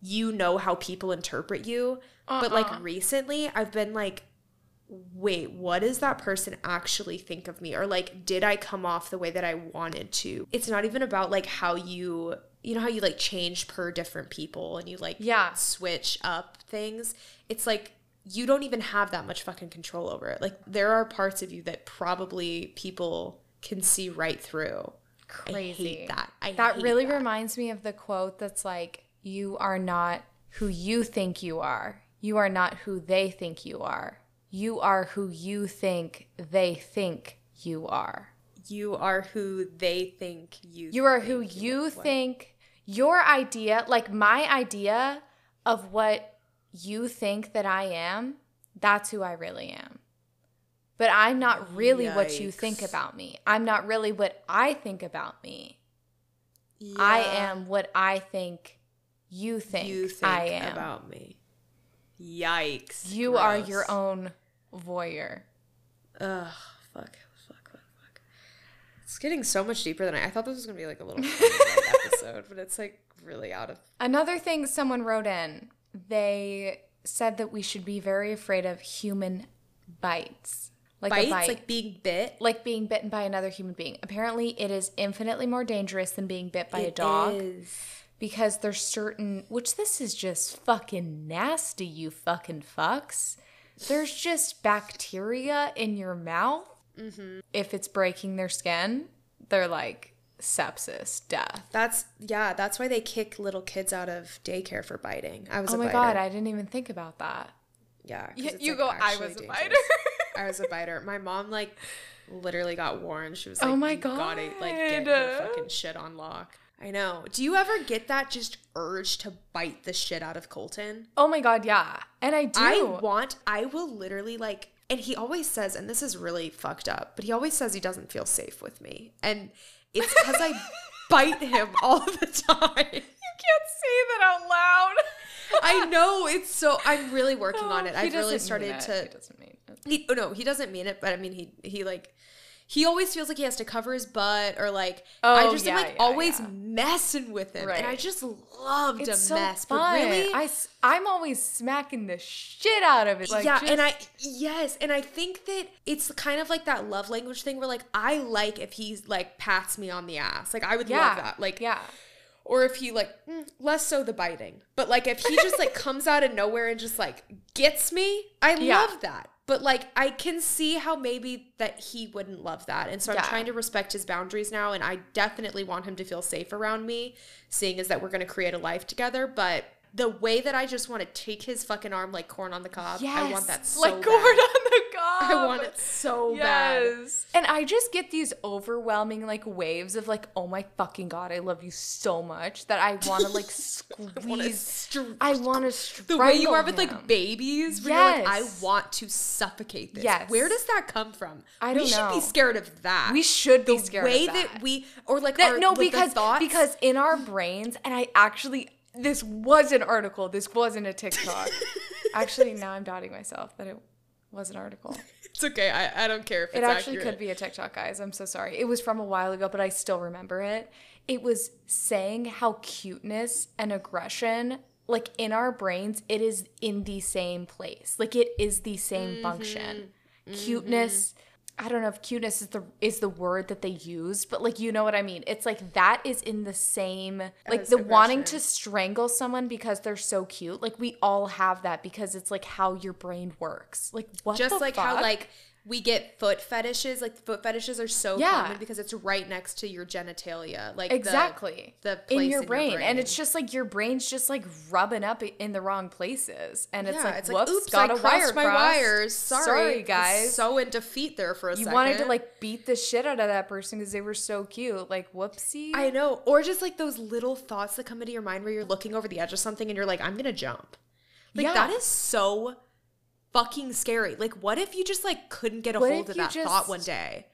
you know how people interpret you but Uh-uh. like recently I've been like wait what does that person actually think of me or like did I come off the way that I wanted to it's not even about like how you you know how you like change per different people and you like Yeah. switch up things it's like you don't even have that much fucking control over it. Like there are parts of you that probably people can see right through. Crazy. I hate that. I that really that. reminds me of the quote that's like, "You are not who you think you are. You are not who they think you are. You are who you think they think you are. you are who they think you. You are who you think your idea, like my idea of what you think that I am, that's who I really am. But I'm not really what you think about me. I'm not really what I think about me. I am what I think you think, You think I am. about me. Yikes! you are your own voyeur. Ugh. Fuck. Fuck. Fuck. Fuck. It's getting so much deeper than I. I thought this was gonna be like a little *laughs* episode, but it's like really out of. Another thing someone wrote in, they said that we should be very afraid of human bites. Like bites, a bite. like being bit. like being bitten by another human being. Apparently, it is infinitely more dangerous than being bit by a dog is. because there's certain, which this is just fucking nasty, you fucking fucks. There's just bacteria in your mouth. Mm-hmm. If it's breaking their skin, they're like, sepsis, death. That's yeah. That's why they kick little kids out of daycare for biting. I was. Oh my biter. god, I didn't even think about that. Yeah. Y- you like, go, "I was a dangerous." biter. I was a biter. My mom like literally got warned. She was like, Oh my god!" gotta like get her fucking shit on lock." I know. Do you ever get that just urge to bite the shit out of Colton? Oh my god, yeah. And I do. I want. I will literally like. And he always says, and this is really fucked up, but he always says he doesn't feel safe with me, and it's because I *laughs* bite him all the time. you can't say that out loud. I know it's so. I'm really working on oh, it. I've really started to. He doesn't mean it. He, oh no, he doesn't mean it, but I mean he he like he always feels like he has to cover his butt or like I Oh, just yeah, am like yeah, always yeah. messing with him, and I just love to It's so mess. fun. But really, I, I'm always smacking the shit out of it. Like, yeah, just- and I yes, and I think that it's kind of like that love language thing where like I like if he's like pats me on the ass, like I would love that, like yeah. or if he like mm, less so the biting, but like if he just like *laughs* comes out of nowhere and just like gets me, I Yeah. love that. But like I can see how maybe that he wouldn't love that, and so I'm Yeah. trying to respect his boundaries now, and I definitely want him to feel safe around me, seeing as that we're gonna create a life together, but. The way that I just want to take his fucking arm like corn on the cob, Yes. I want that so like bad. corn on the cob. *laughs* I want it so bad. Yes. And I just get these overwhelming like waves of like, oh my fucking god, I love you so much that I want to like *laughs* squeeze. I want to The way you are with him. like babies, where you're like, I want to suffocate this. Yes. Where does that come from? I don't We should be scared of that. We should be the scared way of that. we or like That- our, no, like, because thoughts, because in our brains, and I actually this was an article. This wasn't a TikTok. *laughs* actually, now I'm doubting myself that it was an article. it's okay. I, I don't care if It actually accurate. could be a TikTok, guys. I'm so sorry. It was from a while ago, but I still remember it. It was saying how cuteness and aggression, like in our brains, it is in the same place. Like it is the same mm-hmm. function. Mm-hmm. Cuteness. I don't know if cuteness is the is the word that they use, but like you know what I mean. It's like that is in the same like As the wanting to strangle someone because they're so cute. Like we all have that because it's like how your brain works. Like what Just like how like we get foot fetishes. Like foot fetishes are so Yeah. common because it's right next to your genitalia. Like exactly the, in place your, brain. and it's just like your brain's just like rubbing up in the wrong places and it's yeah, like it's whoops like oops, got I a wire my crossed. wires. Sorry, sorry guys So in defeat there for a you second. wanted to like beat the shit out of that person because they were so cute like whoopsie I know. Or just like those little thoughts that come into your mind where you're looking over the edge of something and you're like, I'm going to jump. Like, Yeah. that is so fucking scary. Like, what if you just like couldn't get a What hold of that thought one day?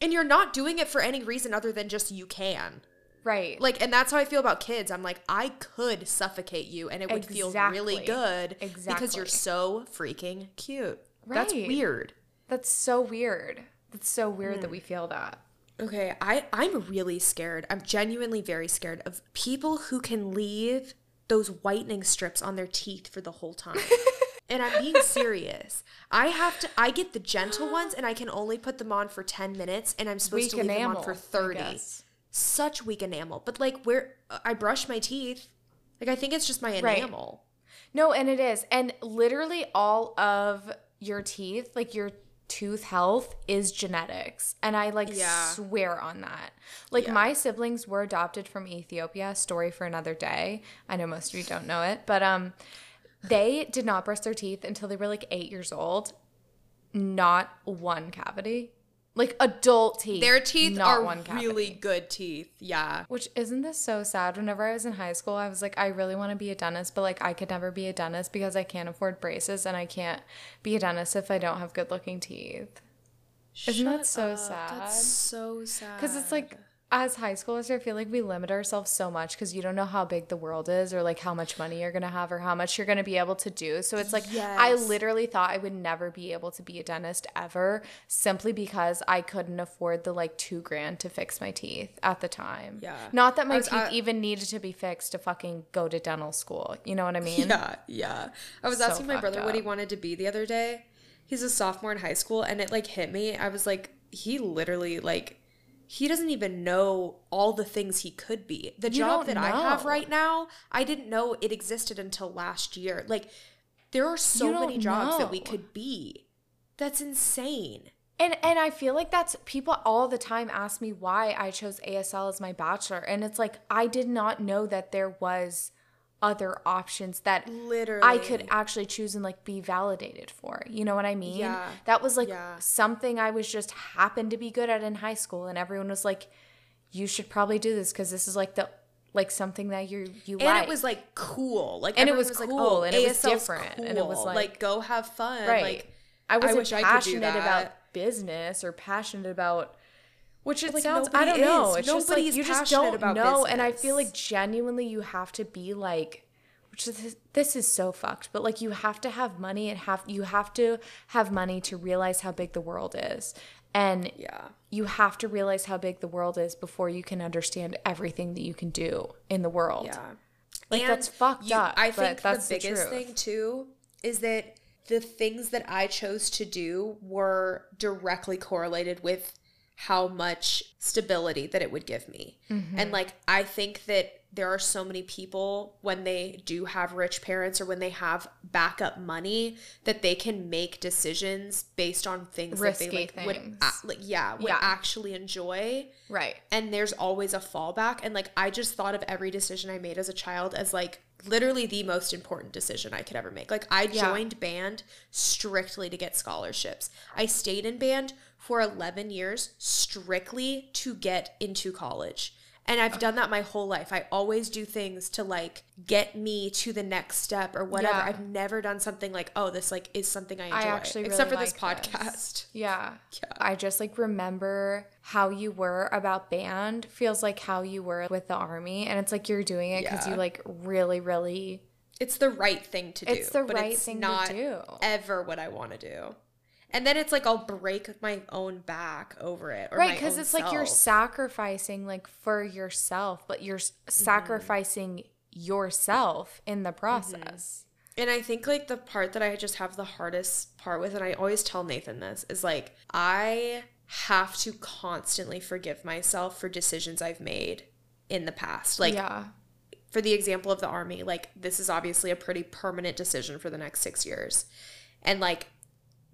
And you're not doing it for any reason other than just you can. right Like, and that's how I feel about kids. I'm like, I could suffocate you and it would feel really good Exactly. because you're so freaking cute. That's weird. that's so weird that's so weird Hmm. that we feel that Okay, I I'm really scared. I'm genuinely very scared of people who can leave those whitening strips on their teeth for the whole time. *laughs* and I'm being serious. I have to I get the gentle ones and I can only put them on for 10 minutes and I'm supposed weak to leave enamel them on for 30. Such weak enamel. But like where I brush my teeth, like I think it's just my Right. enamel. No, and it is. And literally all of your teeth, like your tooth health is genetics. And I like Yeah. swear on that. Like Yeah. my siblings were adopted from Ethiopia, story for another day. I know most of you don't know it, but um they did not brush their teeth until they were like 8 years old. Not one cavity. Like adult teeth. Their teeth not are one cavity. really good teeth. Yeah. Which isn't this so sad? Whenever I was in high school, I was like, I really want to be a dentist, but like I could never be a dentist because I can't afford braces and I can't be a dentist if I don't have good looking teeth. Isn't that so up. sad? That's so sad. Because it's like, as high schoolers, I feel like we limit ourselves so much because you don't know how big the world is or like how much money you're going to have or how much you're going to be able to do. So it's like, I literally thought I would never be able to be a dentist ever simply because I couldn't afford the like two grand to fix my teeth at the time. Yeah. Not that my was- teeth I- even needed to be fixed to fucking go to dental school. You know what I mean? Yeah, yeah. I was So asking my brother what he wanted to be the other day. He's a sophomore in high school and it like hit me. I was like, he literally like he doesn't even know all the things he could be. The You job that I have right now, I didn't know it existed until last year. Like there are so many jobs that we could be. That's insane. And and I feel like that's people all the time ask me why I chose ASL as my bachelor and it's like I did not know that there was other options that Literally. I could actually choose and like be validated for. You know what I mean? Yeah. That was like Yeah. something I was just happened to be good at in high school and everyone was like you should probably do this cuz this is like the like something that you you and like. it was like cool. Like And it was like, cool, oh, and it was different, and it was cool. like- go have fun. right. Like I wasn't I passionate about business or passionate about which it like sounds I don't know. is. It's just like Nobody's you just don't about know and I feel like genuinely you have to be like which is this is so fucked, but like you have to have money and have you have to have money to realize how big the world is. And yeah. you have to realize how big the world is before you can understand everything that you can do in the world. Yeah. Like, that's fucked up, I think the the biggest truth. thing too is that the things that I chose to do were directly correlated with how much stability that it would give me. Mm-hmm. And like I think that there are so many people when they do have rich parents or when they have backup money that they can make decisions based on things that they Risky like would things. a- like yeah, would Yeah. actually enjoy Right. and there's always a fallback and like i just thought of every decision i made as a child as like literally the most important decision i could ever make like i Yeah. joined band strictly to get scholarships i stayed in band for 11 years strictly to get into college and I've done that my whole life. I always do things to like get me to the next step or whatever. Yeah. I've never done something like, oh, this like is something I enjoy. I actually Except really for this like this. podcast. *laughs* Yeah. Yeah. I just like remember how you were about band feels like how you were with the army and it's like you're doing it cuz Yeah. you like really really It's the right thing to do. It's the but right it's thing to not do. Ever what I want to do. And then it's like I'll break my own back over it. Or right because it's like you're sacrificing like for yourself but you're Mm-hmm. sacrificing yourself in Mm-hmm. the process And I think like the part that I just have the hardest part with, and I always tell Nathan this, is like I have to constantly forgive myself for decisions I've made in the past. Like yeah for the example of the army, like this is obviously a pretty permanent decision for the next six years. And like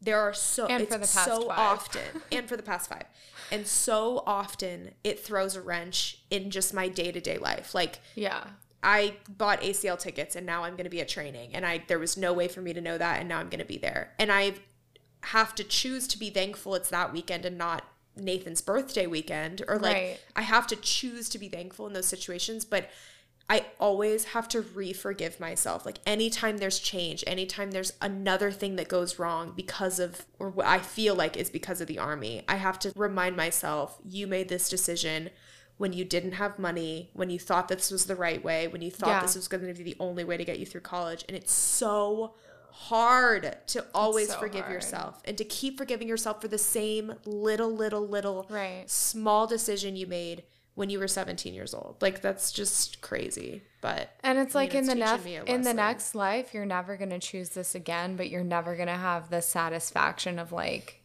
there are so And for the past so five. often *laughs* and for the past five. And so often it throws a wrench in just my day-to-day life. Like yeah I bought ACL tickets and now I'm going to be at training and I there was no way for me to know that and now I'm going to be there. And I have to choose to be thankful it's that weekend and not Nathan's birthday weekend or like Right. I have to choose to be thankful in those situations but I always have to re-forgive myself. Like anytime there's change, anytime there's another thing that goes wrong because of or what I feel like is because of the army, I have to remind myself you made this decision when you didn't have money, when you thought this was the right way, when you thought Yeah. this was going to be the only way to get you through college, and it's so hard to always so forgive hard. yourself and to keep forgiving yourself for the same little little little Right. small decision you made when you were 17 years old. Like that's just crazy. But And it's I like mean, in the teaching next in the next life, you're never gonna choose this again, but you're never gonna have the satisfaction of like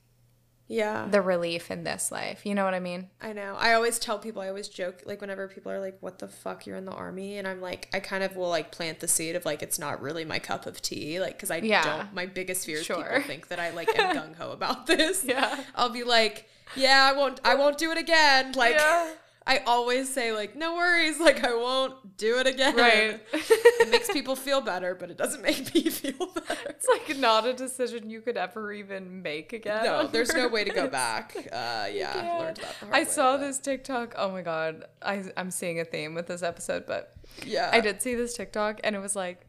yeah, the relief in this life. You know what I mean? I know. I always tell people, I always joke, like, whenever people are like, what the fuck, you're in the army? And I'm like, I kind of will, like, plant the seed of, like, it's not really my cup of tea. Like, because I Yeah. don't, my biggest fear is people think that I, like, am *laughs* gung ho about this. Yeah. I'll be like, yeah, I won't, I won't do it again. Like, Yeah. I always say, like, no worries. *laughs* Like, I won't do it again. Right. it makes *laughs* people feel better, but it doesn't make me *laughs* feel better. it's like not a decision you could ever even make again. No, there's no way to go back. Uh, yeah, learned that the hard I way, saw but- this TikTok. Oh my god, I I'm seeing a theme with this episode, but Yeah. I did see this TikTok and it was like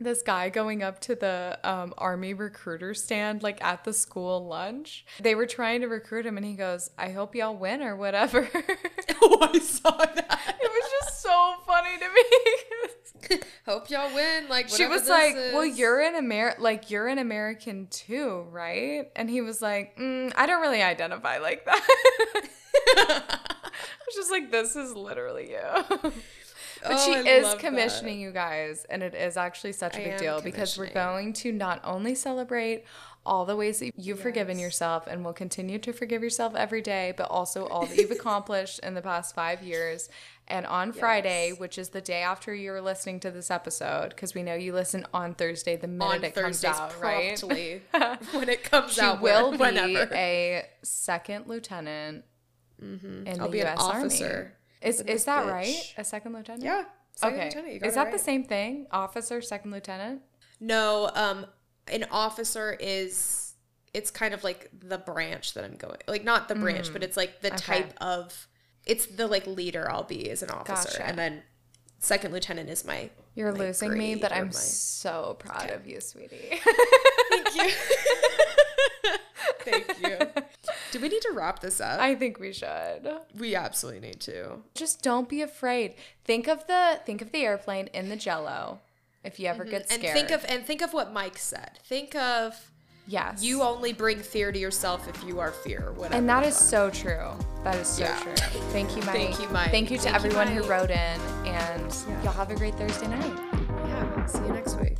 this guy going up to the um, army recruiter stand like at the school lunch. They were trying to recruit him and he goes, "I hope y'all win or whatever." *laughs* oh, I saw that. *laughs* It was just so funny to me. *laughs* Hope y'all win. Like she was like, "Well, you're an Amer like you're an American too, right?" And he was like, mm, "I don't really identify like that." I was just like, "This is literally you." But Oh, she I is love that. commissioning you guys, and it is actually such a I big deal because we're going to not only celebrate all the ways that you've forgiven yourself and will continue to forgive yourself every day, but also all that you've *laughs* accomplished in the past five years. And on Friday, which is the day after you're listening to this episode, because we know you listen on Thursday the minute On it Thursdays comes out, right? *laughs* when it comes out. She out. will where- be whenever. a second lieutenant mm-hmm. in I'll the be an U.S. officer Army. Is is that bitch. right? A second lieutenant? Yeah. second Okay. lieutenant, you got Is it that the same thing? Officer, second lieutenant? No, um, an officer is it's kind of like the branch that I'm going like not the branch, but it's like the Mm. Okay. type of it's the like leader I'll be as an officer. Gotcha. And then second lieutenant is my You're my losing me, but I'm my- so proud of you, sweetie. Thank you. *laughs* *laughs* Thank you. *laughs* Do we need to wrap this up? I think we should. we absolutely need to. Just don't be afraid. Think of the think of the airplane in the jello. If you ever get Mm-hmm. And scared. think of and think of what Mike said. Think of yes. you only bring fear to yourself if you are fear. Whatever. and that is so true. That is so Yeah. true. Thank you, Mike. Thank you, Mike. Thank you to Thank you, everyone who Mike. wrote in, and y'all have a great Thursday night. yeah. See you next week.